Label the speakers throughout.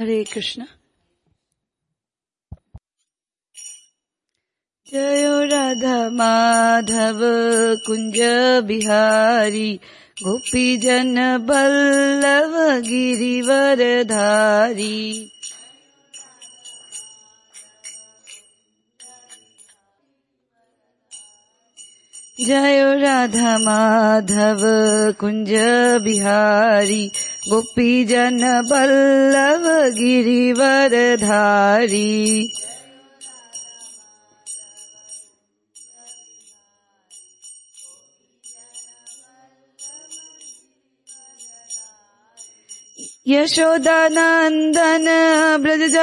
Speaker 1: हरे कृष्ण। जय राधा माधव कुंज बिहारी गोपी जन बल्लभ गिरिवरधारी जयो राधा माधव कुञ्ज बिहारी गोपी जन बल्लभ गिरिवरधारी। यशोदानन्दन ब्रज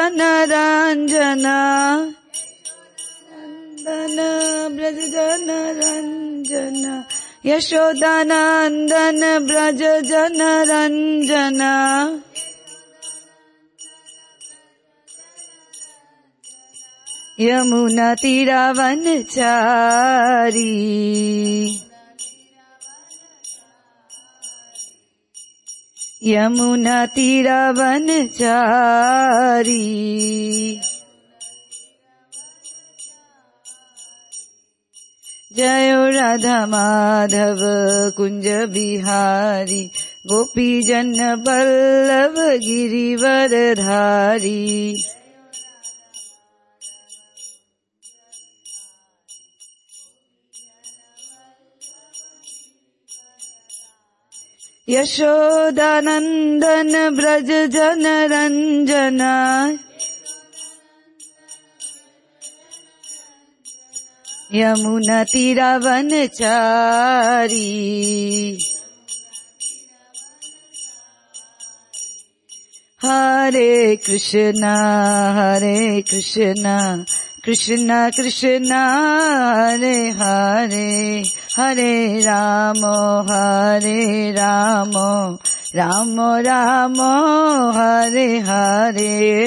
Speaker 1: नंदन ब्रज जन रंजन यशोदानंदन ब्रज जन रंजन यमुना तीरावन चारी यमुना तीरावन चारी जयो राधा माधव कुञ्ज बिहारी गोपी जन बल्लभ गिरिवरधारी यशोदानन्दन ब्रज जन यमुना तीरावनचारी हरे कृष्णा हरे कृष्णा कृष्णा कृष्णा हरे हरे हरे राम हरे राम राम राम हरे हरे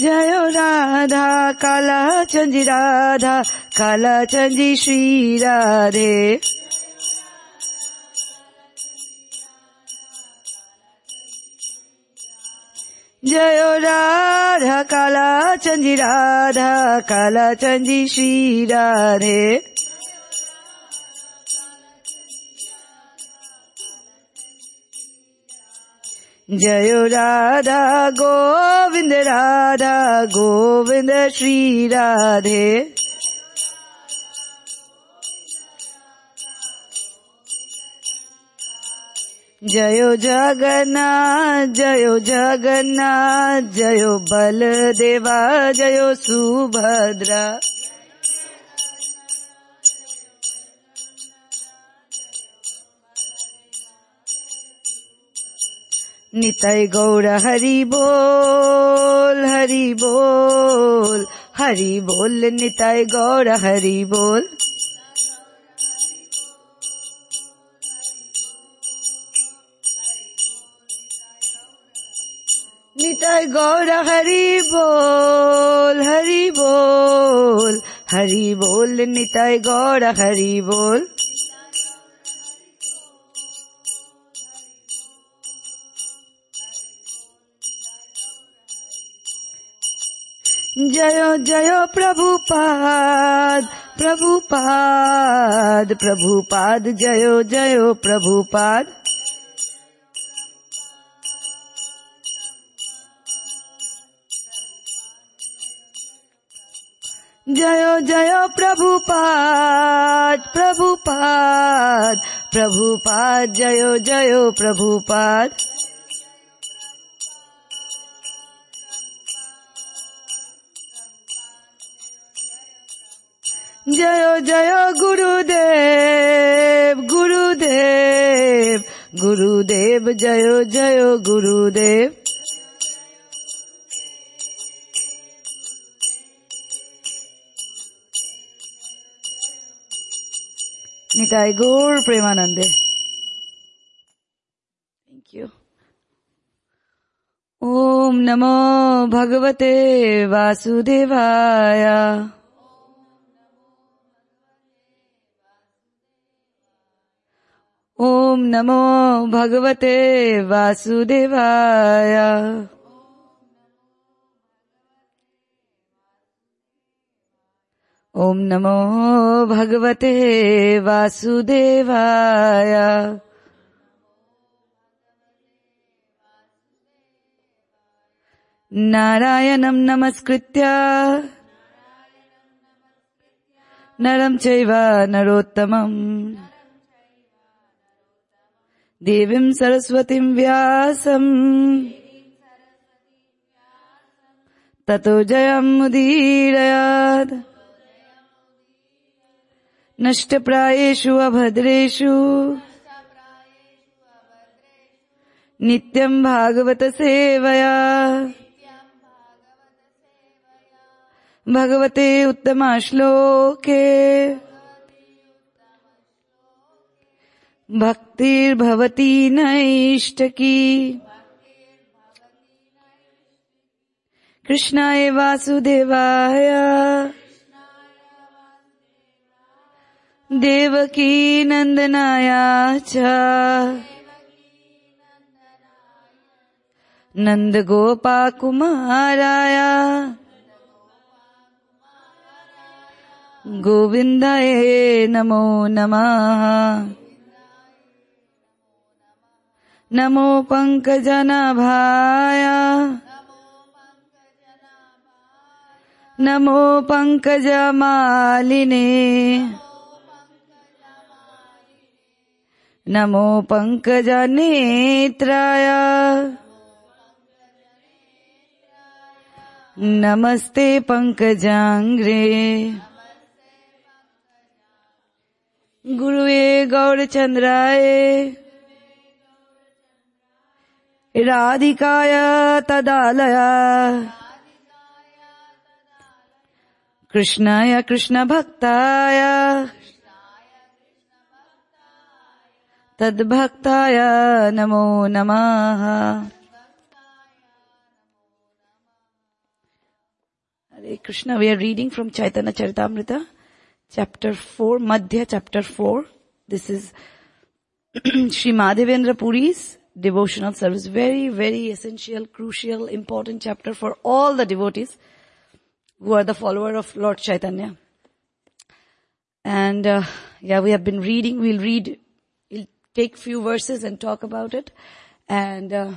Speaker 1: जय राधा, काला चंदी राधा, काला चंदी श्री राधे। जय राधा, काला चंदी राधा, काला चंदी श्री राधे। जय राधा गोविंद राधा गोविंद श्री राधे। जय जगन्नाथ जय जगन्नाथ जय बलदेवा जय सुभद्रा নিতাই গৌর হরি বোল হরি বোল হরি বোল, নিতাই গৌর হরি বোল। নিতাই গৌর হরি বোল হরি বোল হরি বোল, নিতাই গৌর হরি বোল। जय जय प्रभुपाद प्रभुपाद प्रभुपाद जय जय प्रभुपाद। जय जय प्रभुपाद प्रभुपाद प्रभुपाद जय जय प्रभुपाद জয় গুরুদেব গুরুদেব গুরুদেব জয় জয় গুরুদেব। নিতাই গৌর প্রেমানন্দে। ওম নমো ভগবতে বাসুদেবায়া। ओम नमो भगवते वासुदेवाय। ओम नमो भगवते वासुदेवाय। नारायणं नमस्कृत्य। नरं चैव नरोत्तमम् देवीं सरस्वतीं व्यासम् ततो जयमुदीरयात् नष्टप्रायेषु अभद्रेषु। नित्यम् भागवत सेवया। भगवते उत्तमाश्लोके भक्तिर्भवती नैष्टकी कृष्णाय वासुदेवाय। देवकी नन्दनाय च नन्दगोपाकुमाराय गोविन्दाय नमो नमः। नमो पङ्कजनाभाय नमो पङ्कजमालिने नमो पङ्कजनेत्राय नमस्ते पङ्कजाङ्ग्रे गुरुवे गौरचन्द्राय राधिकाया तदालया। कृष्णाय कृष्ण भक्ताय तद्भक्ताय नमो नम। Hare Krishna we are reading from Chaitanya Charitamrita chapter four Madhya chapter four this is Shri Madhavendra Puri's devotional service. Very, very essential, crucial, important chapter for all the devotees who are the follower of Lord Chaitanya. And uh, yeah, we have been reading. We'll read. We'll take few verses and talk about it. And uh,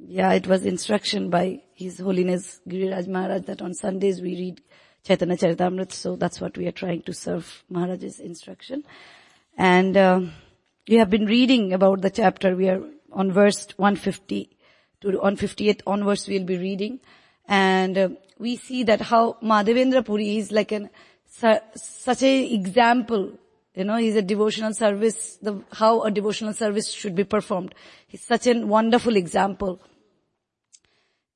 Speaker 1: yeah, it was instruction by His Holiness Giriraj Maharaj that on Sundays we read Chaitanya Charitamrita. So that's what we are trying to serve Maharaj's instruction. And um, we have been reading about the chapter. We are on verse 150 to on 58 onwards we'll be reading. And uh, we see that how Madhavendra Puri is like an, su- such a example. You know, he's a devotional service, the, how a devotional service should be performed. He's such a wonderful example.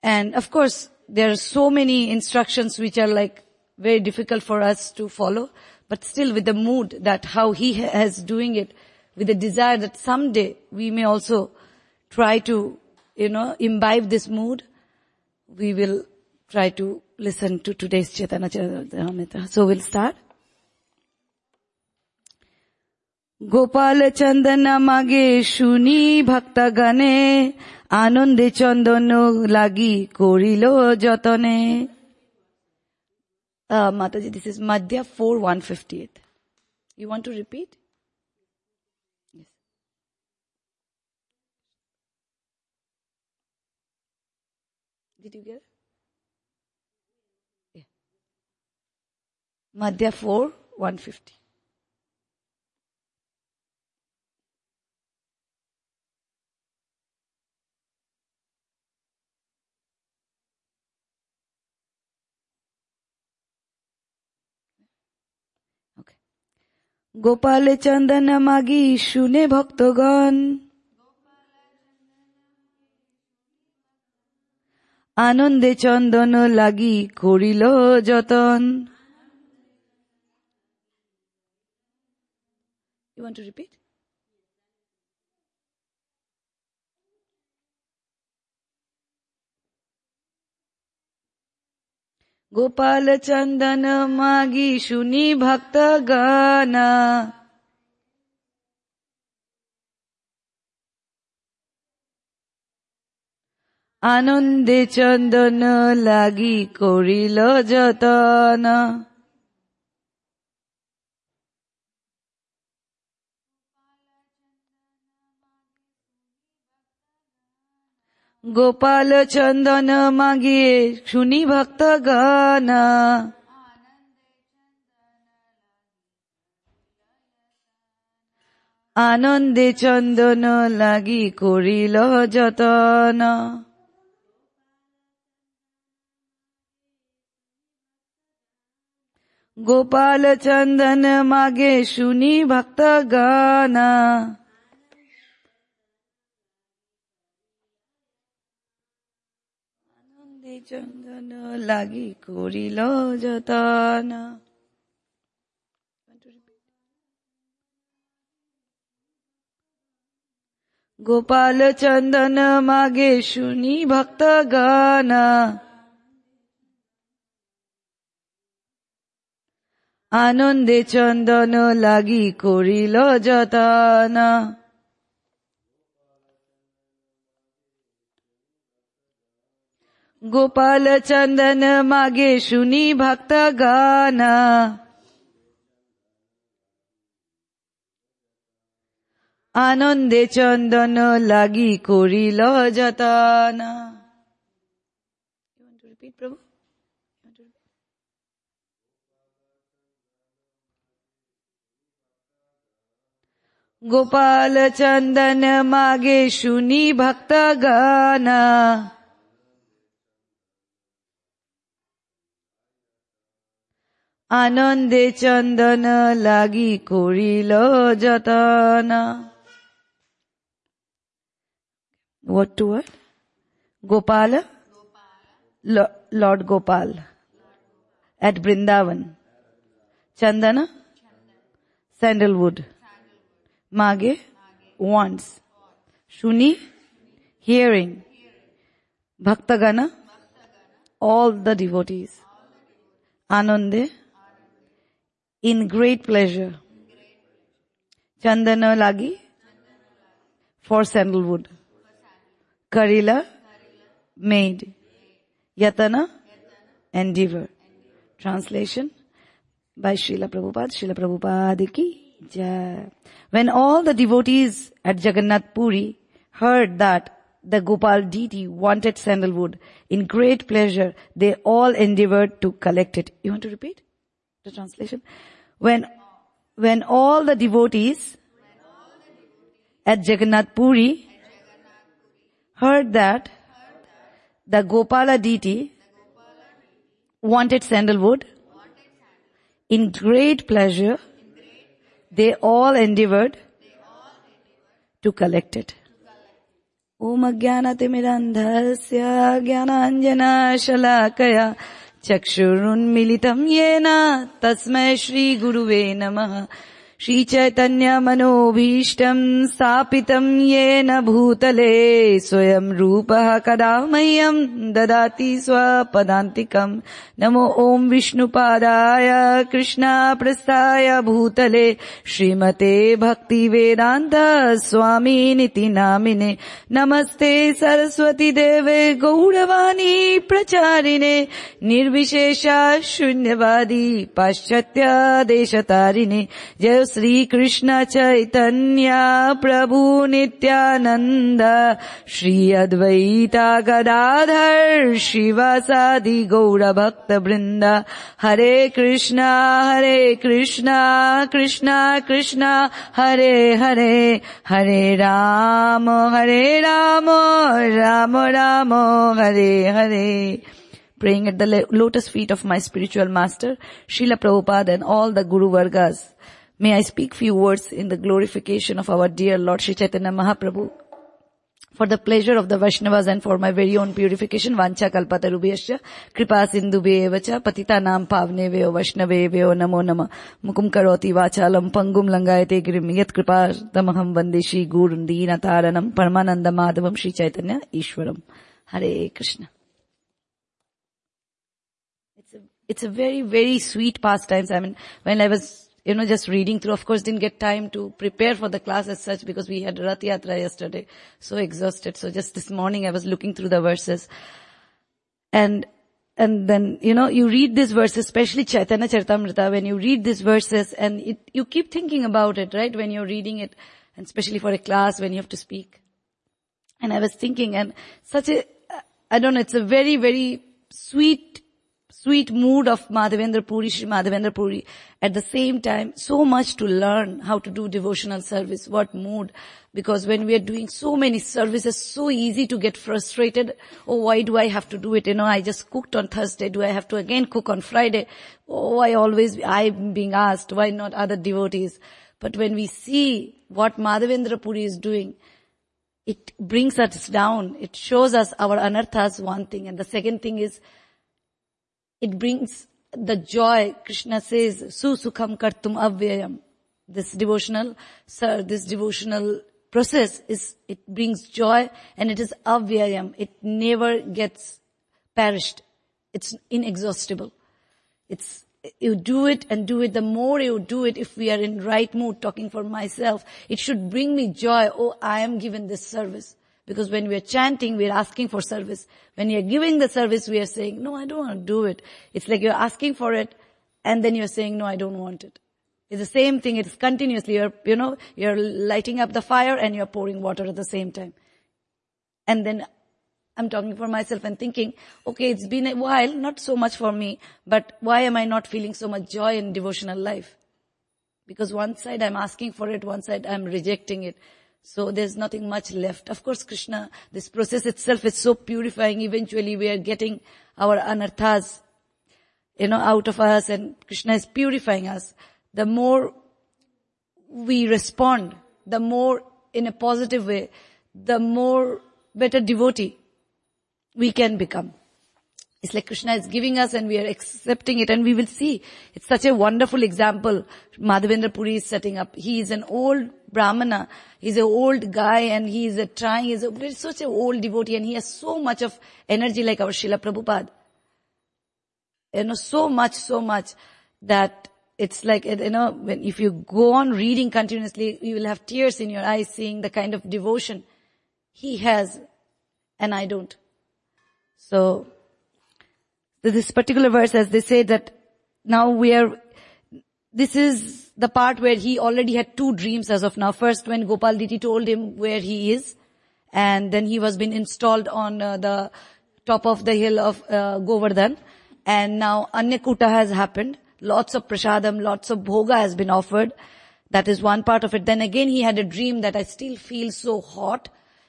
Speaker 1: And of course, there are so many instructions which are like very difficult for us to follow, but still with the mood that how he ha- has doing it, with the desire that someday we may also try to, you know, imbibe this mood, we will try to listen to today's Chaitanya Charitamrita. So we'll start. Gopal চন্দন মাগে শুনি ভক্তগণে আনন্দে চন্দন লাগি করিল যতনে uh, Mataji, this is Madhya 4 158. You want to repeat? Yes. Did you get it? Madhya 4 150. Okay. Gopal চন্দন মাগি শুনে ভক্তগণ আনন্দে চন্দন লাগি করিল যতন? গোপাল চন্দন মাগি শুনি ভক্ত গানা আনন্দে চন্দন লাগি করিল যতন। গোপাল চন্দন মাগিয়ে শুনি ভক্ত গান আনন্দে চন্দন লাগি করিল যতন। গোপাল চন্দন মাগে শুনি ভক্ত গানা আনন্দে চন্দন লাগি করিল যতন গোপাল চন্দন মাগে শুনি ভক্ত গানা আনন্দে চন্দন লাগি করিল যতন। গোপাল চন্দন মাগে শুনি ভক্ত গানা। আনন্দে চন্দন লাগি করিল যতন। গোপাল চন্দন মাগে শুনি ভক্ত গানা আনন্দে চন্দন লাগি করিল যতন What to what? Gopala? Lo- Lord Gopal. At Brindavan. Chandana? Sandalwood. Mage? Wants. Shuni? Hearing. Bhaktagana? All the devotees. Anande? In great pleasure. Chandana Lagi? For sandalwood. Karila? Made. Yatana? Endeavor. Translation by Srila Prabhupada. Srila Prabhupada ki When all the devotees at Jagannath Puri heard that the Gopal deity wanted sandalwood, in great pleasure, they all endeavored to collect it. You want to repeat the translation? When, when all the devotees at Jagannath Puri heard that the Gopala deity wanted sandalwood, in great pleasure, they all endeavored to collect it. ॐ अज्ञानतिमिरन्धस्य ज्ञानाञ्जनाशलाकया चक्षुरुन्मिलितं येन तस्मै श्रीगुरुवे नमः श्रीचैतन्यमनोभीष्टम् स्थापितम् येन भूतले स्वयं रूपः कदा मह्यम् ददाति स्वपदान्तिकम् नमो ॐ विष्णुपादाय कृष्णाप्रस्थाय भूतले श्रीमते भक्तिवेदान्त स्वामिनिति नामिने नमस्ते सरस्वती देवे गौरवाणी प्रचारिणे। निर्विशेषा शून्यवादी पाश्चात्य देशतारिणे। जय श्री कृष्ण चैतन्य प्रभु नित्यानन्द श्री अद्वैता गदाधर शिवासादि गौरभक्त वृन्द हरे कृष्णा हरे कृष्णा कृष्णा कृष्णा हरे हरे हरे राम हरे राम राम राम हरे हरे praying at the lotus feet of my spiritual master, Srila Prabhupada and all the Guru Vargas. May I speak few words in the glorification of our dear Lord Sri Chaitanya Mahaprabhu for the pleasure of the Vaishnavas and for my very own purification, Vancha Kalpatarubhyascha, Kripa Sindhubhyevacha, Patita Nam Pavnevyo, Vaishnavevyo, Namo Nama, Mukum Karoti Vachalam, Pangum Langayate Grim, Yat Kripa Tamaham Vandeshi Gurundina Taranam, Paramananda Madhavam, Sri Chaitanya Ishwaram. Hare Krishna. It's a, it's a very, very sweet pastimes. I mean, when I was, you know, just reading through, of course, didn't get time to prepare for the class as such because we had Rath Yatra yesterday. So exhausted. So just this morning I was looking through the verses and and then, you know, you read these verses, especially Chaitanya Charitamrita, when you read these verses and it, you keep thinking about it, right? When you're reading it, and especially for a class when you have to speak. And I was thinking, and such a, I don't know, it's a very, very sweet, sweet mood of Madhavendra Puri, Sri Madhavendra Puri. At the same time, so much to learn how to do devotional service, what mood. Because when we are doing so many services, so easy to get frustrated. Oh, why do I have to do it? You know, I just cooked on Thursday. Do I have to again cook on Friday? Oh, I always, I'm being asked, why not other devotees? But when we see what Madhavendra Puri is doing, it brings us down. It shows us our anarthas, one thing. And the second thing is, it brings the joy. Krishna says, Susukham kartum avyayam. This devotional, sir, this devotional process is, it brings joy and it is avyayam. It never gets perished. It's inexhaustible. It's, you do it and do it. The more you do it, if we are in right mood, talking for myself, it should bring me joy. Oh, I am given this service. Because when we are chanting, we are asking for service. When you are giving the service, we are saying, no, I don't want to do it. It's like you're asking for it and then you're saying, no, I don't want it. It's the same thing. It's continuously, you're, you know, you're lighting up the fire and you're pouring water at the same time. And then I'm talking for myself and thinking, okay, it's been a while, not so much for me, but why am I not feeling so much joy in devotional life? Because one side I'm asking for it, one side I'm rejecting it. So there's nothing much left. Of course, Krishna, this process itself is so purifying. Eventually we are getting our anarthas, you know, out of us and Krishna is purifying us. The more we respond, the more in a positive way, the more better devotee we can become. It's like Krishna is giving us and we are accepting it and we will see. It's such a wonderful example Madhavendra Puri is setting up. He is an old Brahmana. He's an old guy and he is a trying, he's, a, he's such an old devotee and he has so much of energy like our Srila Prabhupada. You know, so much, so much that it's like, you know, when, if you go on reading continuously, you will have tears in your eyes seeing the kind of devotion he has and I don't. So, this particular verse as they say that now we are, this is the part where he already had two dreams as of now. First when Gopal deity told him where he is and then he was been installed on uh, the top of the hill of uh, Govardhan and now Annakuta has happened. Lots of prasadam, lots of bhoga has been offered. That is one part of it. Then again he had a dream that I still feel so hot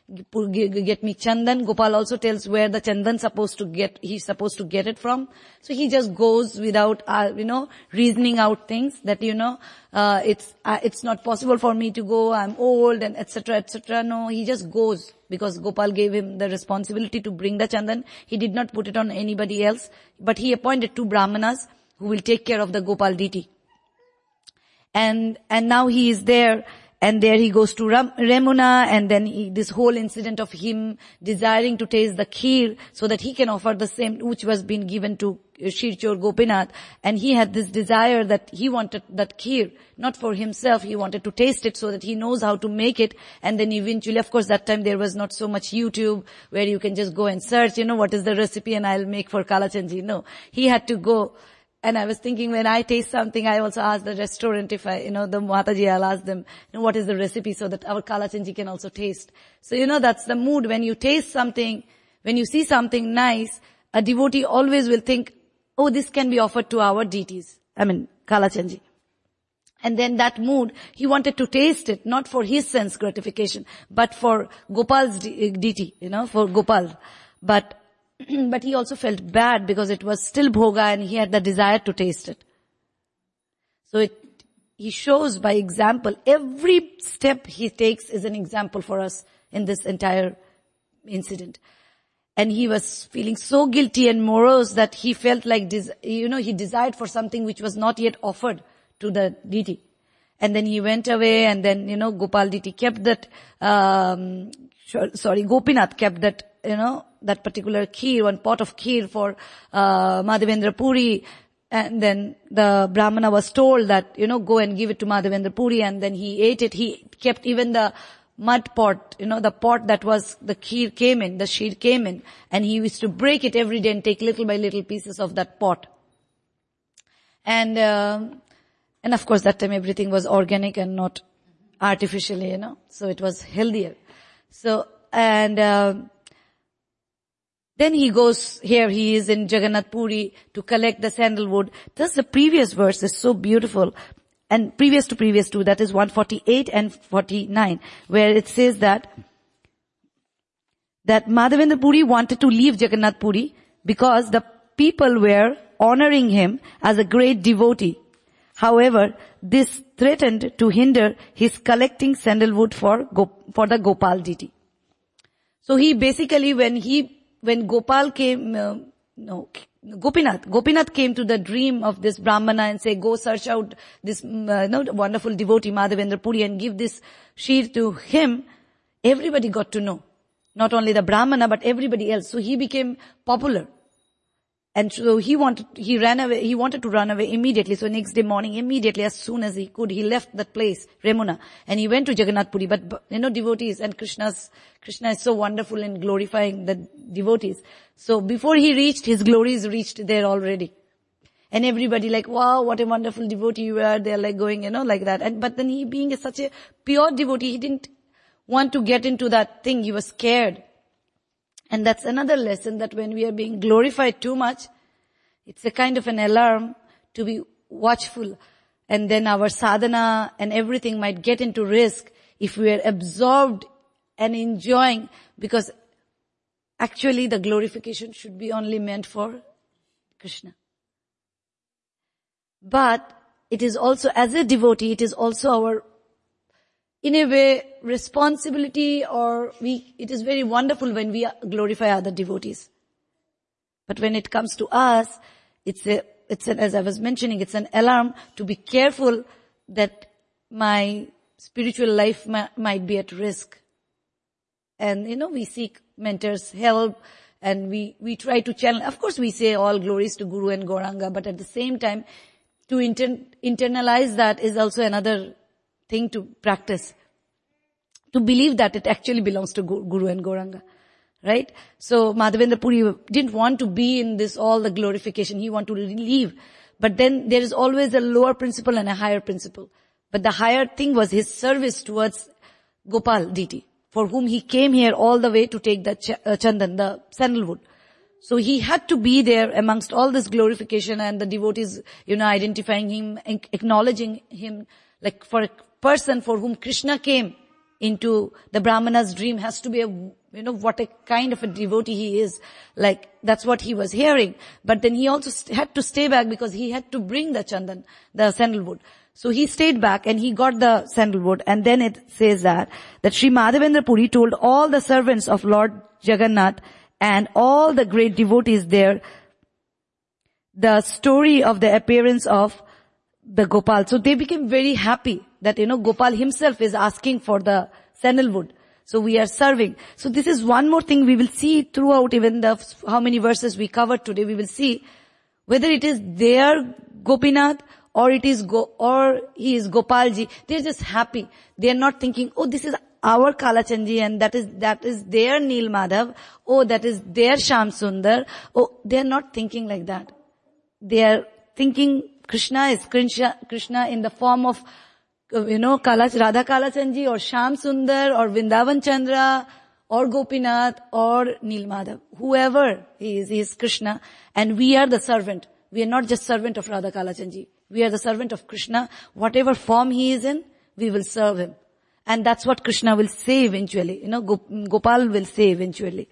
Speaker 1: get me chandan. Gopal also tells where the chandan supposed to get, he's supposed to get it from. So he just goes without, uh, you know, reasoning out things that, you know, uh, it's, uh, it's not possible for me to go, I'm old and etc. etc. No, he just goes because Gopal gave him the responsibility to bring the chandan. He did not put it on anybody else, but he appointed two brahmanas who will take care of the Gopal deity. And, and now he is there and there he goes to Ram, Remuna and then he, this whole incident of him desiring to taste the kheer so that he can offer the same which was being given to Shirchor Gopinath. And he had this desire that he wanted that kheer, not for himself, he wanted to taste it so that he knows how to make it. And then eventually, of course that time there was not so much YouTube where you can just go and search, you know, what is the recipe and I'll make for Kalachandji. No, he had to go and I was thinking when I taste something, I also ask the restaurant if I, you know, the Mataji, I'll ask them, you know, what is the recipe so that our Kalachandji can also taste. So, you know, that's the mood. When you taste something, when you see something nice, a devotee always will think, oh, this can be offered to our deities. I mean, Kalachandji. And then that mood, he wanted to taste it, not for his sense gratification, but for Gopal's deity, you know, for Gopal. But but he also felt bad because it was still bhoga and he had the desire to taste it. So it, he shows by example, every step he takes is an example for us in this entire incident. And he was feeling so guilty and morose that he felt like, you know, he desired for something which was not yet offered to the deity. And then he went away and then, you know, Gopal deity kept that, um, sorry, Gopinath kept that, you know, that particular kheer, one pot of kheer for uh, Madhavendra Puri. And then the Brahmana was told that, you know, go and give it to Madhavendra Puri and then he ate it. He kept even the mud pot, you know, the pot that was, the kheer came in, the sheer came in and he used to break it every day and take little by little pieces of that pot. And, uh, and of course that time everything was organic and not artificially, you know, so it was healthier. So, and, uh, then he goes, here he is in Jagannath Puri to collect the sandalwood. Thus the previous verse is so beautiful. And previous to previous to, that is 148 and 49, where it says that, that Madhavendra Puri wanted to leave Jagannath Puri because the people were honoring him as a great devotee. However, this threatened to hinder his collecting sandalwood for, for the Gopal deity. So he basically, when he when Gopal came, uh, no, Gopinath, Gopinath came to the dream of this Brahmana and say, go search out this uh, no, wonderful devotee Madhavendra Puri and give this sheer to him. Everybody got to know. Not only the Brahmana, but everybody else. So he became popular. And so he wanted, he ran away, he wanted to run away immediately. So next day morning, immediately, as soon as he could, he left that place, Remuna, and he went to Jagannath Puri. But, you know, devotees and Krishna's, Krishna is so wonderful in glorifying the devotees. So before he reached, his glories reached there already. And everybody like, wow, what a wonderful devotee you are. They're like going, you know, like that. And, but then he being such a pure devotee, he didn't want to get into that thing. He was scared. And that's another lesson that when we are being glorified too much, it's a kind of an alarm to be watchful. And then our sadhana and everything might get into risk if we are absorbed and enjoying because actually the glorification should be only meant for Krishna. But it is also, as a devotee, it is also our in a way, responsibility or we, it is very wonderful when we glorify other devotees. But when it comes to us, it's a, it's an, as I was mentioning, it's an alarm to be careful that my spiritual life ma- might be at risk. And, you know, we seek mentors' help and we, we try to channel. Of course, we say all glories to Guru and Gauranga, but at the same time, to inter- internalize that is also another thing to practice. To believe that it actually belongs to Guru and Gauranga. Right? So Madhavendra Puri didn't want to be in this all the glorification. He wanted to leave. But then there is always a lower principle and a higher principle. But the higher thing was his service towards Gopal deity, for whom he came here all the way to take the ch- uh, chandan, the sandalwood. So he had to be there amongst all this glorification and the devotees, you know, identifying him, acknowledging him, like for person for whom Krishna came into the Brahmana's dream has to be a, you know, what a kind of a devotee he is. Like, that's what he was hearing. But then he also st- had to stay back because he had to bring the chandan, the sandalwood. So he stayed back and he got the sandalwood and then it says that, that Sri Madhavendra Puri told all the servants of Lord Jagannath and all the great devotees there the story of the appearance of the Gopal. So they became very happy that, you know, Gopal himself is asking for the sandalwood. So we are serving. So this is one more thing we will see throughout even the, how many verses we covered today. We will see whether it is their Gopinath or it is Go, or he is Gopalji. They're just happy. They are not thinking, oh, this is our Kalachandji and that is, that is their Neel Madhav. Oh, that is their Sham Sundar. Oh, they are not thinking like that. They are thinking Krishna is Krishna, Krishna in the form of, Uh, you know, Kalach, Radha Kalachandji or Sham Sundar or Vrindavan Chandra or Gopinath or Neel Madhav. Whoever he is, he is Krishna and we are the servant. We are not just servant of Radha Kalachandji. We are the servant of Krishna. Whatever form he is in, we will serve him. And that's what Krishna will say eventually. You know, Gopal will say eventually.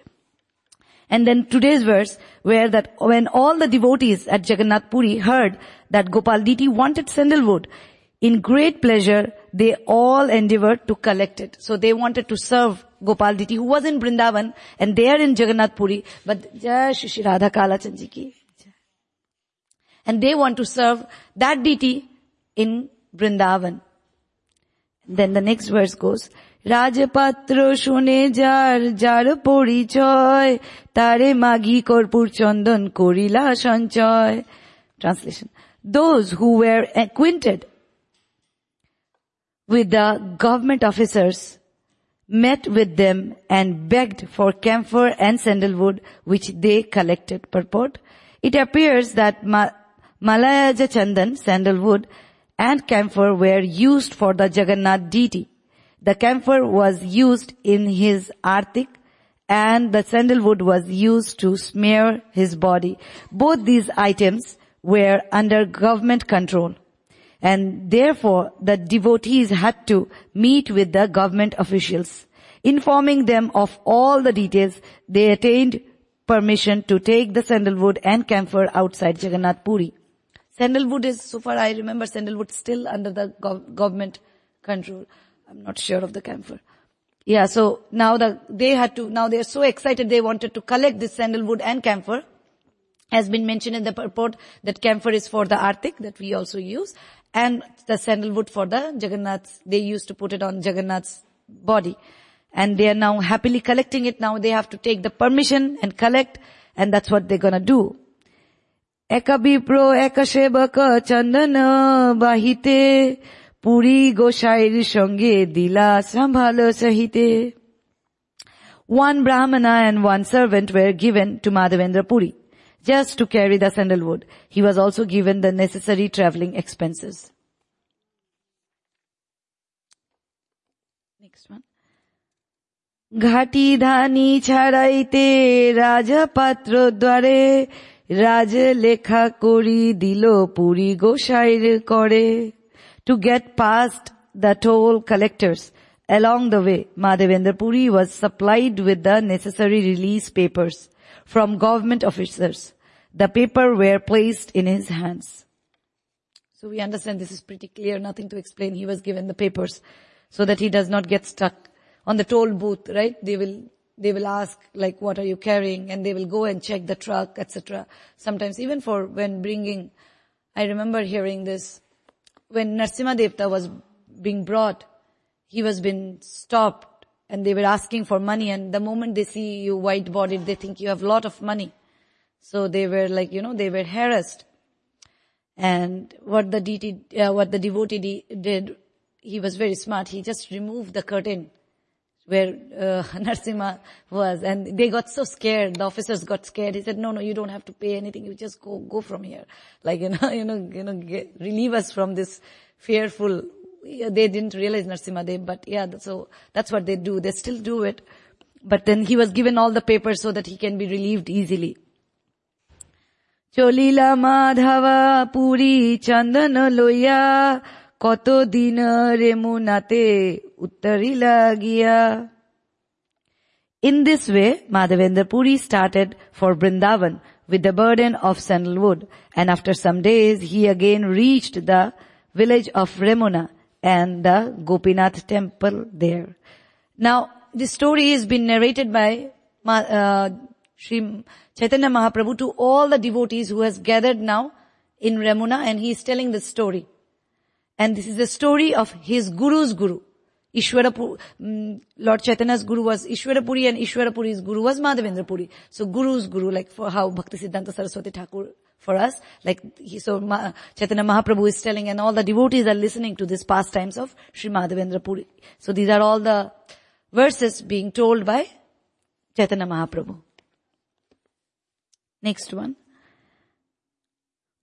Speaker 1: And then today's verse, where that when all the devotees at Jagannath Puri heard that Gopal deity wanted sandalwood, in great pleasure, they all endeavored to collect it. So they wanted to serve Gopal deity, who was in Brindavan, and they are in Jagannath Puri, but Jai Shri Radha Kala ji. And they want to serve that deity in Brindavan. Then the next verse goes, রাজপাত্র শুনে যার যার পরিচয় tare magi korpur চন্দন korila সঞ্চয় Translation. Those who were acquainted with the government officers met with them and begged for camphor and sandalwood which they collected. Purport. It appears that Ma- Malayaja Chandan, sandalwood, and camphor were used for the Jagannath deity. The camphor was used in his artik and the sandalwood was used to smear his body. Both these items were under government control. And therefore the devotees had to meet with the government officials. Informing them of all the details, they attained permission to take the sandalwood and camphor outside Jagannath Puri. Sandalwood is, so far I remember sandalwood still under the gov- government control. I'm not sure of the camphor. Yeah, so now the, they had to, now they're so excited they wanted to collect this sandalwood and camphor. Has been mentioned in the purport that camphor is for the artik that we also use and the sandalwood for the Jagannath's, they used to put it on Jagannath's body. And they are now happily collecting it. Now they have to take the permission and collect and that's what they're gonna do. একা বিপ্র একা সেবক চন্দন বাহিতে পুরী গোসাইর সঙ্গে দিলা ভালো সহিতে One Brahmana and one servant were given to Madhavendra Puri just to carry the sandalwood. He was also given the necessary traveling expenses. Next one. ঘাটি ধানি ছাড়াইতে রাজা পাত্র দ্বারে রাজ লেখা করি দিল পুরী গোসাইর করে to get past the toll collectors along the way Madhavendra Puri was supplied with the necessary release papers from government officers the paper were placed in his hands so we understand this is pretty clear nothing to explain he was given the papers so that he does not get stuck on the toll booth right they will they will ask like, what are you carrying? And they will go and check the truck, etc. Sometimes even for when bringing, I remember hearing this, when Narsimha Devta was being brought, he was being stopped and they were asking for money and the moment they see you white bodied, they think you have a lot of money. So they were like, you know, they were harassed. And what the deity, uh, what the devotee did, he was very smart. He just removed the curtain where uh, was, and they got so scared. The officers got scared. He said, "No, no, you don't have to pay anything. You just go, go from here. Like you know, you know, you know, get, relieve us from this fearful." Yeah, they didn't realize Narsimha Dev, but yeah, so that's what they do. They still do it, but then he was given all the papers so that he can be relieved easily. চলিলা মাধবা Puri চন্দন লইয়া কত দিন রেমুনাতে উত্তরিলা গিয়া In this way, Madhavendra Puri started for Brindavan with the burden of sandalwood and after some days he again reached the village of Remuna and the Gopinath temple there. Now, this story has been narrated by uh, Chaitanya Mahaprabhu to all the devotees who has gathered now in Remuna and he is telling this story. And this is the story of his guru's guru. Ishwarapuri, mm, Lord Chaitanya's guru was Ishwarapuri and Ishwarapuri's guru was Madhavendra Puri. So guru's guru, like for how Bhakti Siddhanta Saraswati Thakur for us. Like, he, so Ma, Chaitanya Mahaprabhu is telling and all the devotees are listening to these pastimes of Sri Madhavendra Puri. So these are all the verses being told by Chaitanya Mahaprabhu. Next one.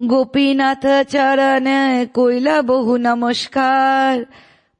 Speaker 1: Gopinath चरण कोइला बहु नमस्कार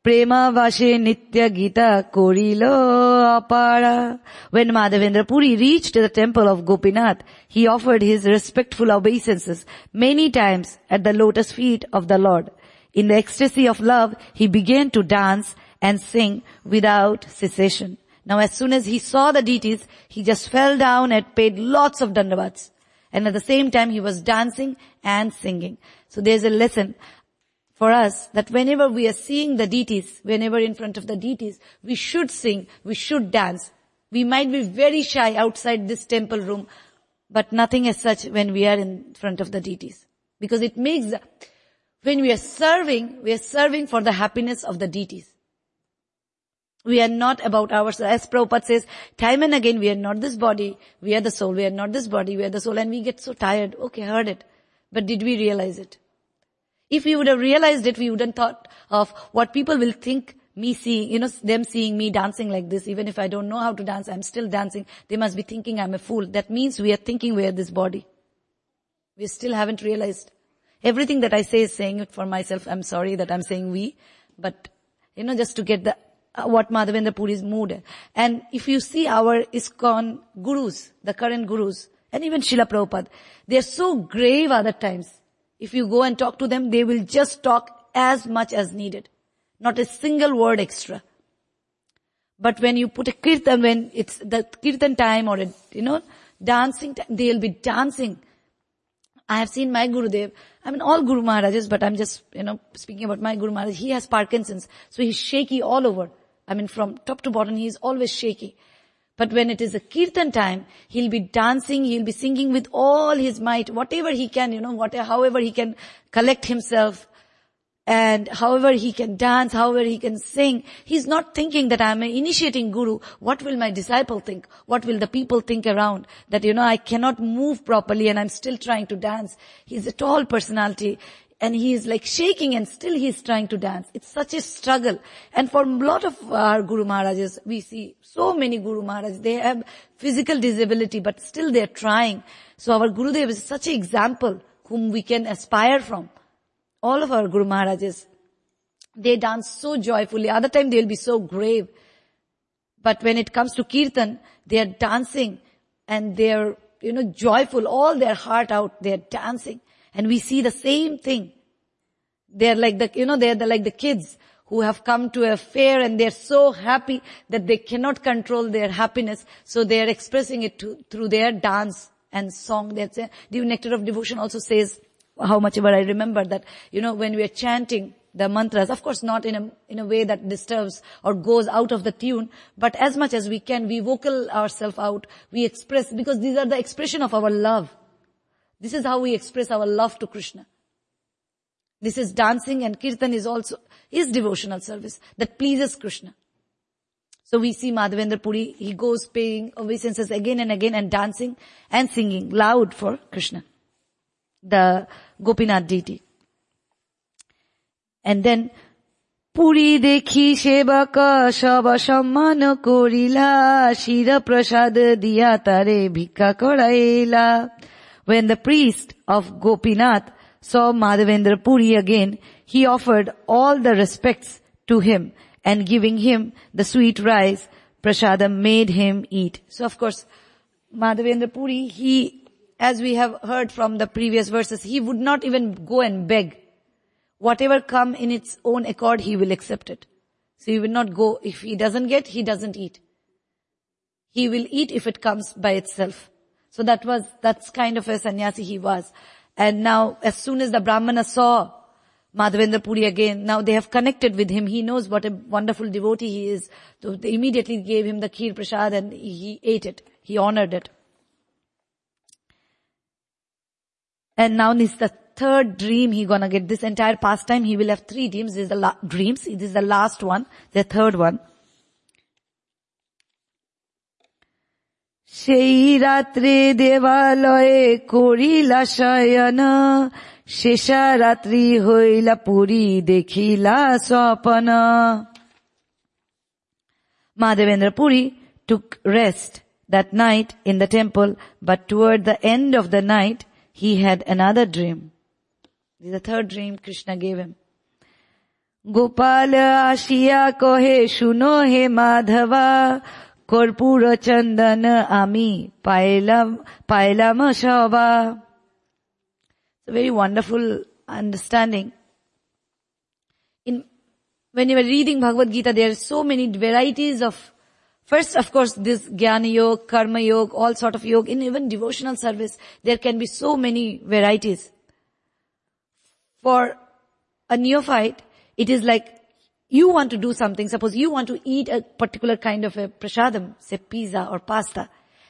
Speaker 1: Premavashe Nitya Gita Korilo Apara. When Madhavendra Puri reached the temple of Gopinath, he offered his respectful obeisances many times at the lotus feet of the Lord. In the ecstasy of love, he began to dance and sing without cessation. Now as soon as he saw the deities, he just fell down and paid lots of dandavats. And at the same time, he was dancing and singing. So there's a lesson for us that whenever we are seeing the deities, whenever in front of the deities, we should sing, we should dance. We might be very shy outside this temple room, but nothing as such when we are in front of the deities. Because it makes, when we are serving, we are serving for the happiness of the deities. We are not about ourselves. As Prabhupada says, time and again, we are not this body, we are the soul, we are not this body, we are the soul, and we get so tired. Okay, heard it. But did we realize it? If we would have realized it, we wouldn't thought of what people will think me seeing, you know, them seeing me dancing like this. Even if I don't know how to dance, I'm still dancing. They must be thinking I'm a fool. That means we are thinking we are this body. We still haven't realized. Everything that I say is saying it for myself. I'm sorry that I'm saying we, but you know, just to get the uh, what Madhavendra Puri's mood. And if you see our ISKCON gurus, the current gurus, and even Srila Prabhupada, they're so grave other times. If you go and talk to them, they will just talk as much as needed. Not a single word extra. But when you put a kirtan, when it's the kirtan time or a, you know, dancing time, they'll be dancing. I have seen my Gurudev. I mean, all Guru Maharajas, but I'm just, you know, speaking about my Guru Maharaj. He has Parkinson's. So he's shaky all over. I mean, from top to bottom, he is always shaky. But when it is a kirtan time, he'll be dancing, he'll be singing with all his might, whatever he can, you know, whatever, however he can collect himself and however he can dance, however he can sing. He's not thinking that I'm an initiating guru. What will my disciple think? What will the people think around? That, you know, I cannot move properly and I'm still trying to dance. He's a tall personality and he is like shaking and still he is trying to dance. It's such a struggle. And for a lot of our Guru Maharajas, we see so many Guru Maharajas, they have physical disability, but still they're trying. So our Guru Gurudev is such an example whom we can aspire from. All of our Guru Maharajas, they dance so joyfully. Other time they'll be so grave. But when it comes to Kirtan, they are dancing and they're, you know, joyful, all their heart out, they're dancing. And we see the same thing. They're like the, you know, they're the, like the kids who have come to a fair and they're so happy that they cannot control their happiness. So they're expressing it to, through their dance and song. That's the nectar of devotion also says, how much ever I remember that, you know, when we are chanting the mantras, of course not in a, in a way that disturbs or goes out of the tune, but as much as we can, we vocal ourselves out, we express, because these are the expression of our love. This is how we express our love to Krishna. This is dancing and kirtan is also is devotional service that pleases Krishna. So we see Madhavendra Puri, he goes paying obeisances again and again and dancing and singing loud for Krishna, the Gopinath deity. And then, Puri dekhi shebaka shaba samman korila, shira prasad diya tare bhikha koraila when the priest of Gopinath saw Madhavendra Puri again, he offered all the respects to him and giving him the sweet rice, prasadam made him eat. So of course, Madhavendra Puri, he, as we have heard from the previous verses, he would not even go and beg. Whatever come in its own accord, he will accept it. So he will not go, if he doesn't get, he doesn't eat. He will eat if it comes by itself. So that was, that's kind of a sannyasi he was. And now, as soon as the Brahmana saw Madhavendra Puri again, now they have connected with him. He knows what a wonderful devotee he is. So they immediately gave him the kheer prasad and he ate it. He honored it. And now this is the third dream he gonna get. This entire pastime he will have three dreams. This is the la- dreams. This is the last one, the third one. সেই রাত্রে দেবালয়ে করিলা শয়ন শেষা রাত্রি হইলা পুরী দেখিলা Swapan Madhavendra Puri took rest that night in the temple, but toward the end of the night, he had another dream. This is the third dream Krishna gave him. Gopal আসিয়া কহে শুনো হে মাধবা কর্পূর চন্দন আমি পাইলাম পাইলাম সবা It's a very wonderful understanding. In when you were reading Bhagavad Gita, there are so many varieties of, first of course this Jnana Yoga, Karma Yoga, all sort of yoga, in even devotional service, there can be so many varieties. For a neophyte, it is like you want to do something. Suppose you want to eat a particular kind of a prasadam, say pizza or pasta.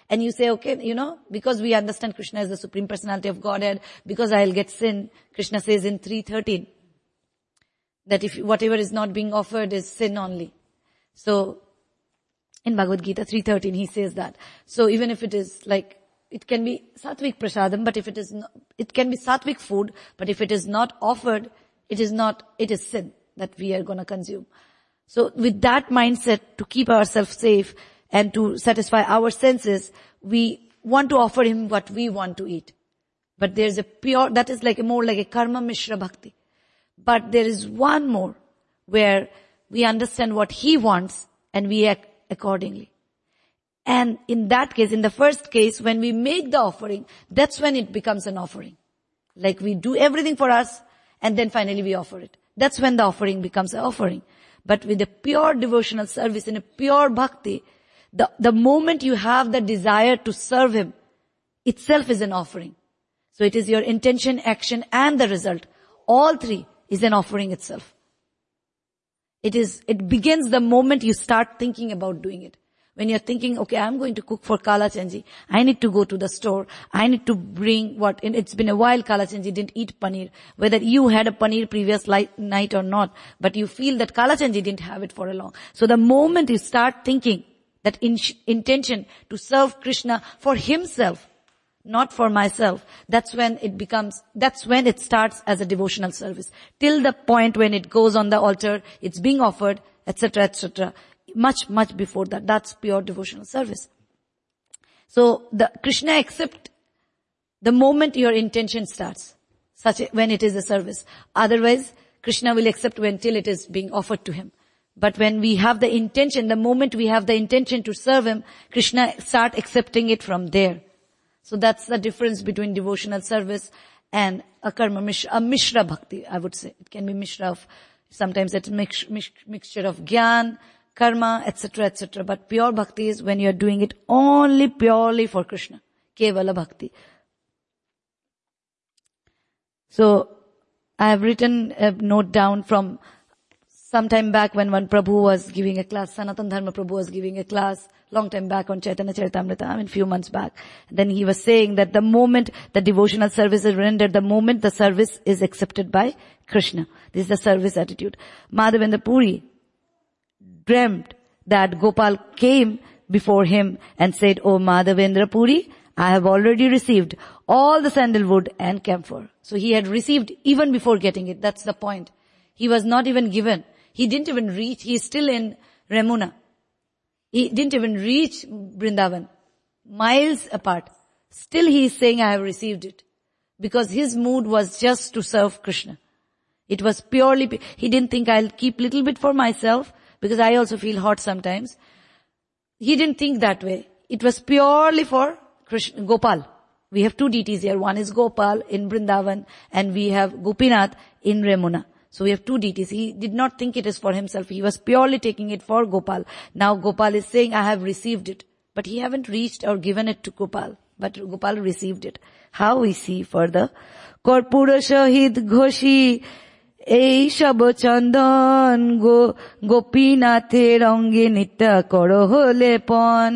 Speaker 1: And you say, okay, you know, because we understand Krishna is the Supreme Personality of Godhead, because I'll get sin, Krishna says in 313, that if whatever is not being offered is sin only. So, in Bhagavad Gita 313 he says that. So even if it is like, it can be sattvic prasadam, but if it is not, it can be sattvic food, but if it is not offered, it is not, it is sin that we are gonna consume. So with that mindset to keep ourselves safe and to satisfy our senses, we want to offer him what we want to eat. But there's a pure, that is like a more like a karma mishra bhakti. But there is one more where we understand what he wants and we act accordingly. And in that case, in the first case, when we make the offering, that's when it becomes an offering. Like we do everything for us and then finally we offer it. That's when the offering becomes an offering. But with a pure devotional service and a pure bhakti, the, the moment you have the desire to serve him itself is an offering. So it is your intention, action and the result. All three is an offering itself. It is, it begins the moment you start thinking about doing it. When you're thinking, okay, I'm going to cook for Kala Chanji. I need to go to the store. I need to bring what, and it's been a while Kala Chanji didn't eat paneer. Whether you had a paneer previous light, night or not, but you feel that Kala Chanji didn't have it for a long. So the moment you start thinking that in, intention to serve Krishna for himself, not for myself. That's when it becomes, that's when it starts as a devotional service. Till the point when it goes on the altar, it's being offered, etc., etc. Much, much before that. That's pure devotional service. So the Krishna accept the moment your intention starts, such when it is a service. Otherwise, Krishna will accept when it is being offered to him. But when we have the intention, the moment we have the intention to serve him, Krishna start accepting it from there. So that's the difference between devotional service and a karma a mishra bhakti, I would say. It can be mishra of, sometimes it's mix, mix, mixture of gyan, karma, etc., etc. But pure bhakti is when you're doing it only purely for Krishna. Kevala bhakti. So, I have written a note down from some time back when one Prabhu was giving a class, Sanatan Dharma Prabhu was giving a class, long time back on Chaitanya Charitamrita, I mean few months back. Then he was saying that the moment the devotional service is rendered, the moment the service is accepted by Krishna. This is the service attitude. Madhavendra Puri dreamt that Gopal came before him and said, Oh Madhavendra Puri, I have already received all the sandalwood and camphor. So he had received even before getting it. That's the point. He was not even given. He didn't even reach, He is still in Remuna. He didn't even reach Brindavan. Miles apart. Still he is saying, I have received it. Because his mood was just to serve Krishna. It was purely, he didn't think I'll keep little bit for myself because I also feel hot sometimes. He didn't think that way. It was purely for Krishna, Gopal. We have two deities here. One is Gopal in Brindavan and we have Gopinath in Remuna. So we have two deities. He did not think it is for himself. He was purely taking it for Gopal. Now Gopal is saying, I have received it. But he haven't reached or given it to Gopal. But Gopal received it. How we see further. Korpura Shahid Ghoshi এই সব চন্দন গো গোপীনাথের অঙ্গে নিত্যা কর হলে পন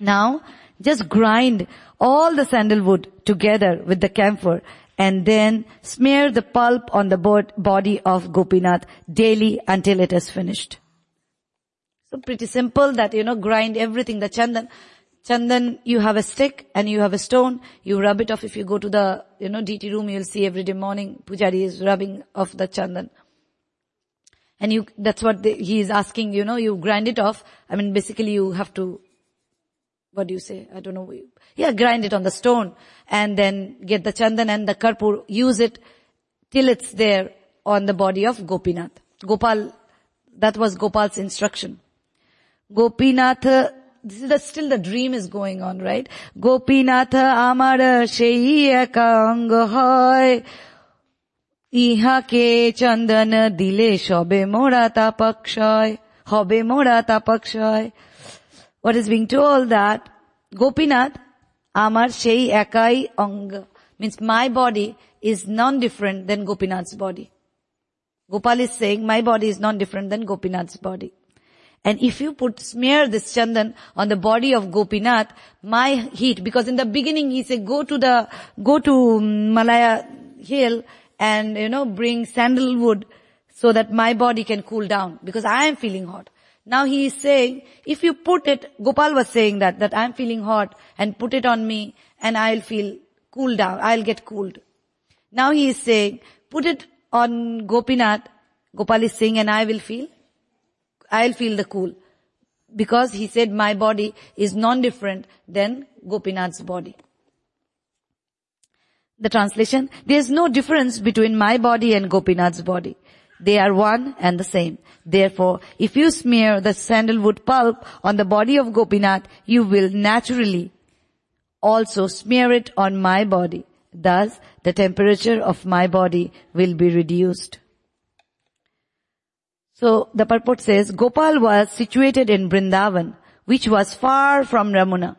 Speaker 1: Now, just grind all the sandalwood together with the camphor and then smear the pulp on the bod- body of Gopinath daily until it is finished. So pretty simple that, you know, grind everything, the chandan. Chandan, you have a stick and you have a stone, you rub it off. If you go to the, you know, DT room, you'll see every day morning, Pujari is rubbing off the chandan. And you, that's what the, he is asking, you know, you grind it off. I mean, basically you have to, what do you say? I don't know. Yeah, grind it on the stone and then get the chandan and the karpur, use it till it's there on the body of Gopinath. Gopal, that was Gopal's instruction. Gopinath, this is the, still the dream is going on, right? Gopinath আমার সেই একাঙ্গ হয় ইহাকে চন্দন দিলে সবে মোরা তাপক্ষয় হবে মোরা তাপক্ষয় what is being told that Gopinath আমার সেই একাই অঙ্গ means my body is non-different than Gopinath's body. Gopal is saying my body is non-different than Gopinath's body. And if you put, smear this chandan on the body of Gopinath, my heat, because in the beginning he said go to the, go to Malaya hill and, you know, bring sandalwood so that my body can cool down because I am feeling hot. Now he is saying, if you put it, Gopal was saying that, that I'm feeling hot and put it on me and I'll feel cool down, I'll get cooled. Now he is saying, put it on Gopinath, Gopal is saying and I will feel, I'll feel the cool. Because he said my body is non-different than Gopinath's body. The translation, there is no difference between my body and Gopinath's body. They are one and the same. Therefore, if you smear the sandalwood pulp on the body of Gopinath, you will naturally also smear it on my body. Thus, the temperature of my body will be reduced. So the purport says, Gopal was situated in Brindavan, which was far from Remuna.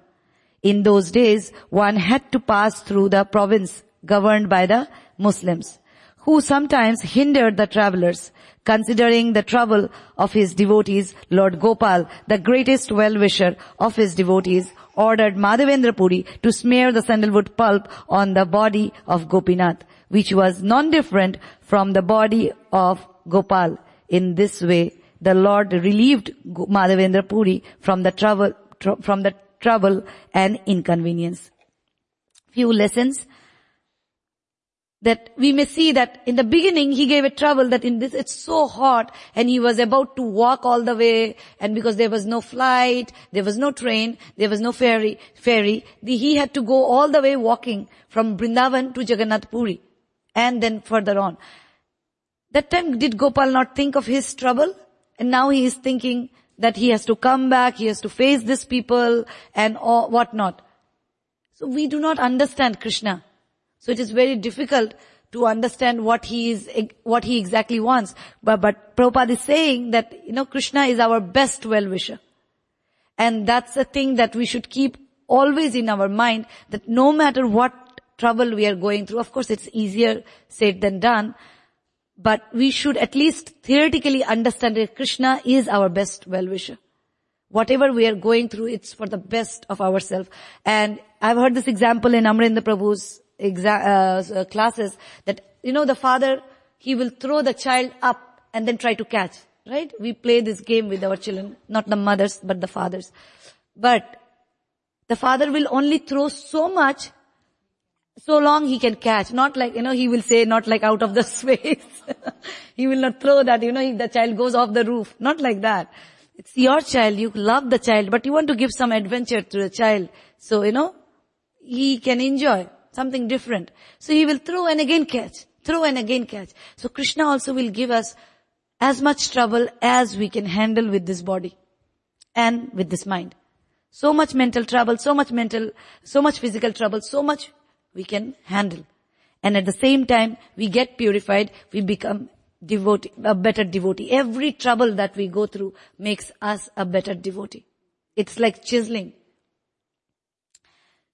Speaker 1: In those days, one had to pass through the province governed by the Muslims, who sometimes hindered the travelers. Considering the trouble of his devotees, Lord Gopal, the greatest well-wisher of his devotees, ordered Madhavendra Puri to smear the sandalwood pulp on the body of Gopinath, which was non-different from the body of Gopal. In this way, the Lord relieved Madhavendra Puri from the trouble, tr- from the trouble and inconvenience. Few lessons that we may see that in the beginning he gave a trouble that in this it's so hot and he was about to walk all the way and because there was no flight, there was no train, there was no ferry, ferry, he had to go all the way walking from Brindavan to Jagannath Puri and then further on. That time did Gopal not think of his trouble? And now he is thinking that he has to come back, he has to face these people and all, whatnot. So we do not understand Krishna. So it is very difficult to understand what he is, what he exactly wants. But, but Prabhupada is saying that, you know, Krishna is our best well-wisher. And that's the thing that we should keep always in our mind that no matter what trouble we are going through, of course it's easier said than done, but we should at least theoretically understand that Krishna is our best well-wisher. Whatever we are going through, it's for the best of ourselves. And I've heard this example in Amrendra Prabhu's exa- uh, classes that, you know, the father, he will throw the child up and then try to catch, right? We play this game with our children, not the mothers, but the fathers. But the father will only throw so much so long he can catch. Not like, you know, he will say not like out of the space. he will not throw that, you know, if the child goes off the roof. Not like that. It's your child. You love the child, but you want to give some adventure to the child. So, you know, he can enjoy something different. So he will throw and again catch, throw and again catch. So Krishna also will give us as much trouble as we can handle with this body and with this mind. So much mental trouble, so much mental, so much physical trouble, so much we can handle. And at the same time, we get purified, we become devotee, a better devotee. Every trouble that we go through makes us a better devotee. It's like chiseling.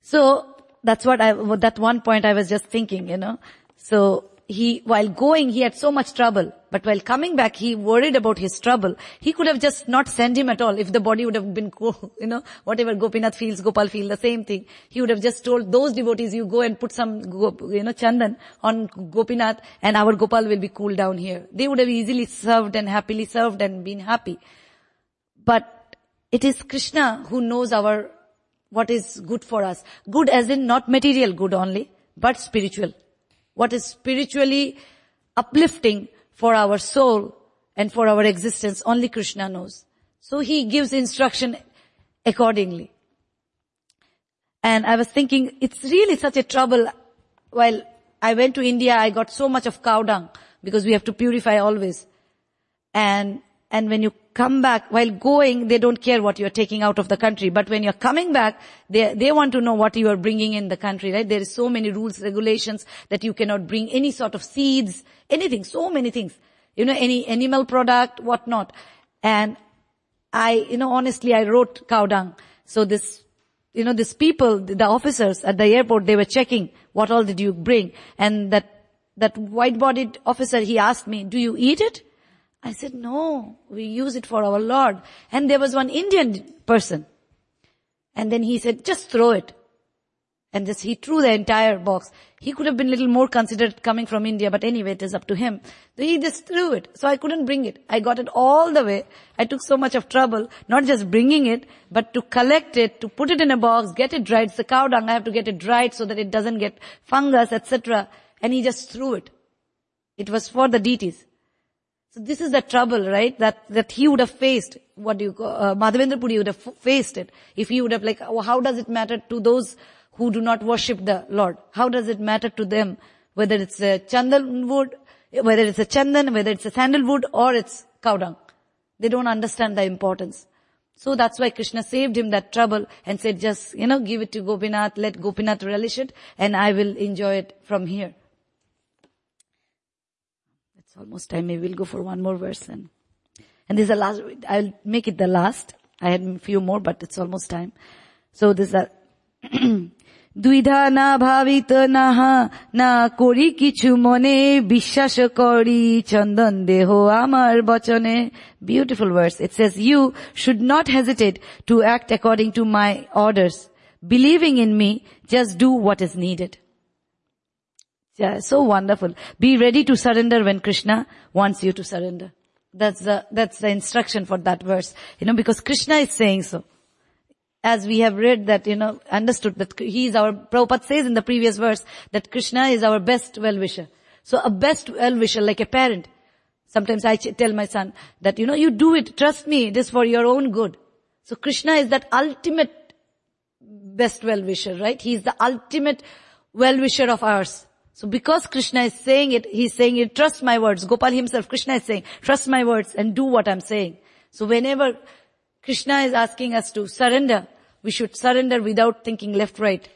Speaker 1: So that's what I, that one point I was just thinking, you know. So he, while going, he had so much trouble. But while coming back, he worried about his trouble. He could have just not sent him at all if the body would have been, cool, you know, whatever Gopinath feels, Gopal feels the same thing. He would have just told those devotees, you go and put some, you know, chandan on Gopinath and our Gopal will be cooled down here. They would have easily served and happily served and been happy. But it is Krishna who knows our, what is good for us. Good as in not material good only, but spiritual what is spiritually uplifting for our soul and for our existence, only Krishna knows. So he gives instruction accordingly. And I was thinking, it's really such a trouble. While I went to India, I got so much of cow dung because we have to purify always. And and when you come back, while going, they don't care what you're taking out of the country. But when you're coming back, they, they want to know what you are bringing in the country, right? There is so many rules, regulations that you cannot bring any sort of seeds, anything, so many things. You know, any animal product, whatnot. And I, you know, honestly, I wrote cow dung. So this, you know, these people, the officers at the airport, they were checking what all did you bring. And that, that white-bodied officer, he asked me, do you eat it? I said, no, we use it for our Lord. And there was one Indian person. And then he said, just throw it. And this, he threw the entire box. He could have been a little more considerate coming from India, but anyway, it is up to him. So he just threw it. So I couldn't bring it. I got it all the way. I took so much of trouble, not just bringing it, but to collect it, to put it in a box, get it dried. It's the cow dung. I have to get it dried so that it doesn't get fungus, etc. And he just threw it. It was for the deities. So this is the trouble, right? That, that he would have faced, what do you call, uh, Madhavendra Puri would have faced it. If he would have like, how does it matter to those who do not worship the Lord? How does it matter to them? Whether it's a chandan wood, whether it's a chandan, whether it's a sandalwood or it's cow dung. They don't understand the importance. So that's why Krishna saved him that trouble and said, just, you know, give it to Gopinath, let Gopinath relish it, and I will enjoy it from here. It's almost time. Maybe we'll go for one more verse and, and this is the last, I'll make it the last. I had a few more, but it's almost time. So this is a, দ্বিধা না ভাবিত নাহা না করি কিছু মনে বিশ্বাস করি চন্দন দেহ আমার বচনে beautiful verse it says you should not hesitate to act according to my orders believing in me just do what is needed yeah, so wonderful. Be ready to surrender when Krishna wants you to surrender. That's the, that's the instruction for that verse. You know, because Krishna is saying so. As we have read that, you know, understood that he is our, Prabhupada says in the previous verse that Krishna is our best well-wisher. So a best well-wisher, like a parent. Sometimes I tell my son that, you know, you do it, trust me, it is for your own good. So Krishna is that ultimate best well-wisher, right? He is the ultimate well-wisher of ours. So because Krishna is saying it, he's saying it, trust my words. Gopal himself, Krishna is saying, trust my words and do what I'm saying. So whenever Krishna is asking us to surrender, we should surrender without thinking left, right.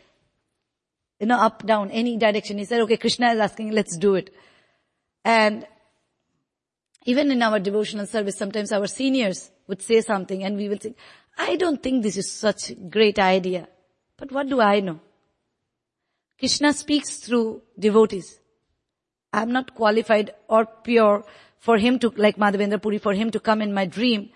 Speaker 1: You know, up, down, any direction. He said, okay, Krishna is asking, let's do it. And even in our devotional service, sometimes our seniors would say something and we will think, I don't think this is such a great idea. But what do I know? Krishna speaks through devotees. I'm not qualified or pure for him to, like Madhavendra Puri, for him to come in my dream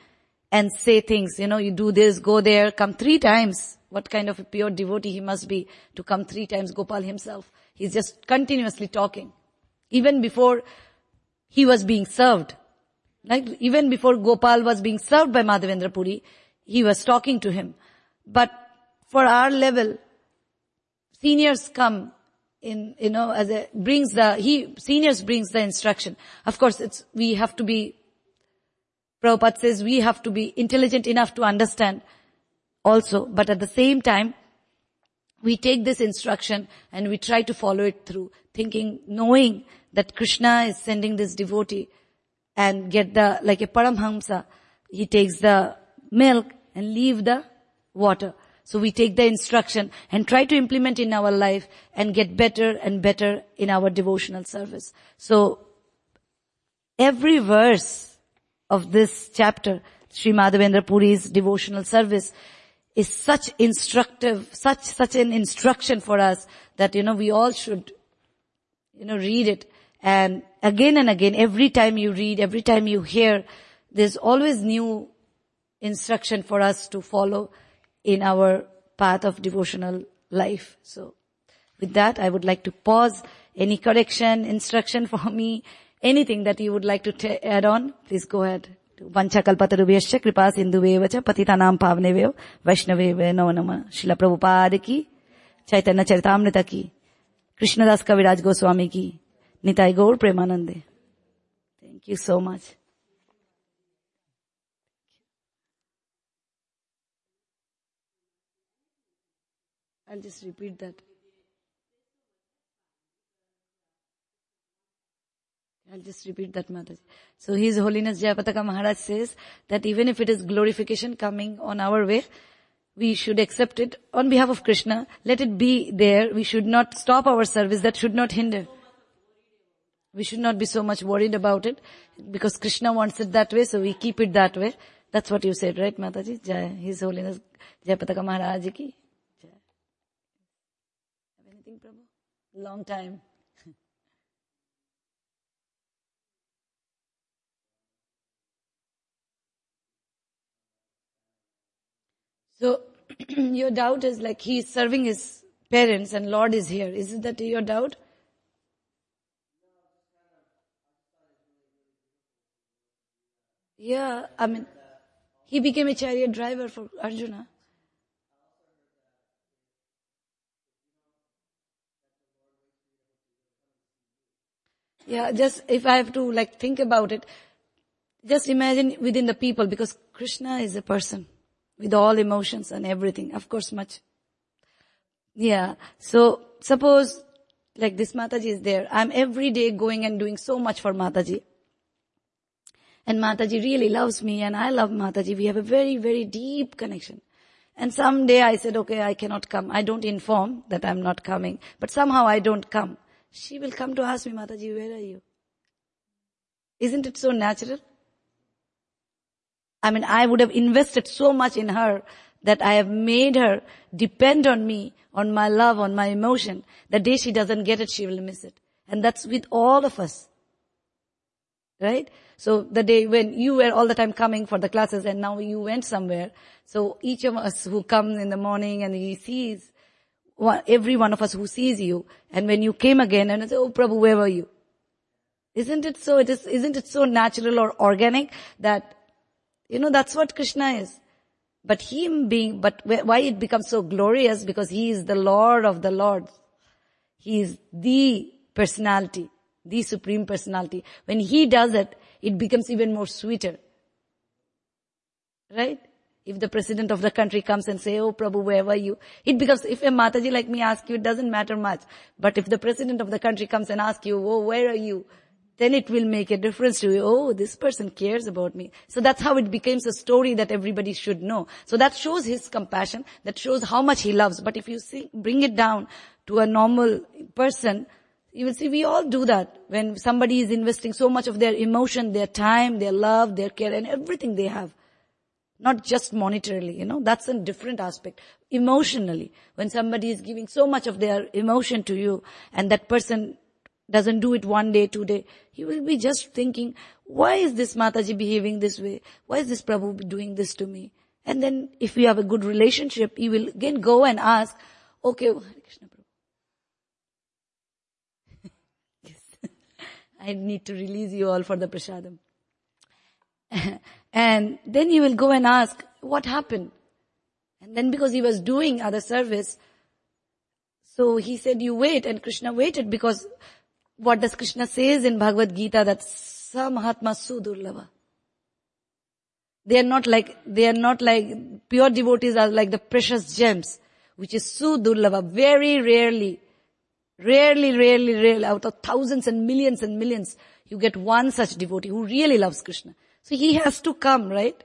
Speaker 1: and say things, you know, you do this, go there, come three times. What kind of a pure devotee he must be to come three times, Gopal himself. He's just continuously talking. Even before he was being served. Like even before Gopal was being served by Madhavendra Puri, he was talking to him. But for our level, seniors come in, you know, as a, brings the, he, seniors brings the instruction. Of course, it's, we have to be, Prabhupada says we have to be intelligent enough to understand also, but at the same time, we take this instruction and we try to follow it through, thinking, knowing that Krishna is sending this devotee and get the, like a Paramhamsa, he takes the milk and leave the water. So we take the instruction and try to implement in our life and get better and better in our devotional service. So every verse of this chapter, Sri Madhavendra Puri's devotional service is such instructive, such, such an instruction for us that, you know, we all should, you know, read it And again and again, every time you read, every time you hear, there's always new instruction for us to follow in our path of devotional life. So with that, I would like to pause. Any correction, instruction for me, anything that you would like to t- add on, please go ahead. वंशकल्पतरुभ्यश्च कृपा सिन्धुवेव च पतितानां पावनेवेव वैष्णवेव नमो नमः शिला प्रभुपाद की चैतन्य चरितामृत की कृष्णदास कविराज गोस्वामी की निताई गौर प्रेमानंदे thank you so much I'll just repeat that. I'll just repeat that, Mataji. So His Holiness Jayapataka Maharaj says that even if it is glorification coming on our way, we should accept it on behalf of Krishna. Let it be there. We should not stop our service. That should not hinder. We should not be so much worried about it because Krishna wants it that way, so we keep it that way. That's what you said, right, Mataji? Jai, His Holiness Jayapataka Maharaj ki. Jai. Have anything, Prabhu? Long time. So, your doubt is like he is serving his parents and Lord is here. Is it that your doubt? Yeah, I mean, he became a chariot driver for Arjuna. Yeah, just if I have to like think about it, just imagine within the people because Krishna is a person with all emotions and everything. Of course, much. Yeah. So suppose like this Mataji is there. I'm every day going and doing so much for Mataji. And Mataji really loves me and I love Mataji. We have a very, very deep connection. And someday I said, okay, I cannot come. I don't inform that I'm not coming, but somehow I don't come. She will come to ask me, Mataji, where are you? Isn't it so natural? I mean, I would have invested so much in her that I have made her depend on me, on my love, on my emotion. The day she doesn't get it, she will miss it. And that's with all of us. Right? So the day when you were all the time coming for the classes and now you went somewhere. So each of us who comes in the morning and he sees, every one of us who sees you, and when you came again and I say, oh Prabhu, where were you? Isn't it so, it is, isn't it so natural or organic that, you know, that's what Krishna is. But him being, but why it becomes so glorious? Because he is the Lord of the Lords. He is the personality, the supreme personality. When he does it, it becomes even more sweeter. Right? If the president of the country comes and say, oh Prabhu, where were you? It becomes, if a Mataji like me asks you, it doesn't matter much. But if the president of the country comes and asks you, oh, where are you? Then it will make a difference to you. Oh, this person cares about me. So that's how it becomes a story that everybody should know. So that shows his compassion. That shows how much he loves. But if you see, bring it down to a normal person, you will see we all do that when somebody is investing so much of their emotion, their time, their love, their care and everything they have. Not just monetarily, you know, that's a different aspect. Emotionally, when somebody is giving so much of their emotion to you and that person doesn't do it one day, two day, he will be just thinking, why is this Mataji behaving this way? Why is this Prabhu doing this to me? And then if you have a good relationship, he will again go and ask, okay, oh, Prabhu. yes. I need to release you all for the prasadam. and then he will go and ask, what happened? And then because he was doing other service, so he said, you wait, and Krishna waited because what does Krishna says in Bhagavad Gita that Samahatma Sudurlabha. They are not like, they are not like, pure devotees are like the precious gems, which is Sudurlabha, very rarely, rarely, rarely, rarely, out of thousands and millions and millions, you get one such devotee who really loves Krishna. So he has to come, right?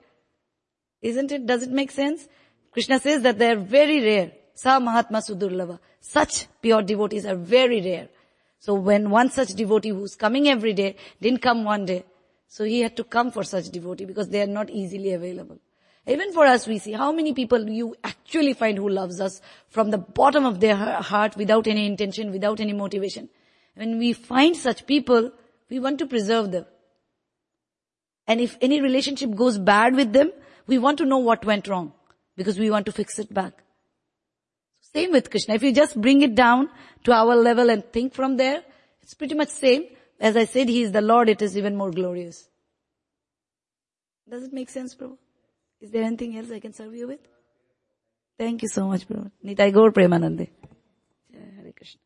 Speaker 1: Isn't it? Does it make sense? Krishna says that they are very rare. Sa Mahatma Sudurlabha. Such pure devotees are very rare. So when one such devotee who's coming every day didn't come one day, so he had to come for such devotee because they are not easily available. Even for us, we see how many people you actually find who loves us from the bottom of their heart without any intention, without any motivation. When we find such people, we want to preserve them. And if any relationship goes bad with them, we want to know what went wrong because we want to fix it back. Same with Krishna. If you just bring it down to our level and think from there, it's pretty much same. As I said, He is the Lord, it is even more glorious. Does it make sense, Prabhu? Is there anything else I can serve you with? Thank you so much, Prabhu. Nitai Gaur Premanande. Hare Krishna.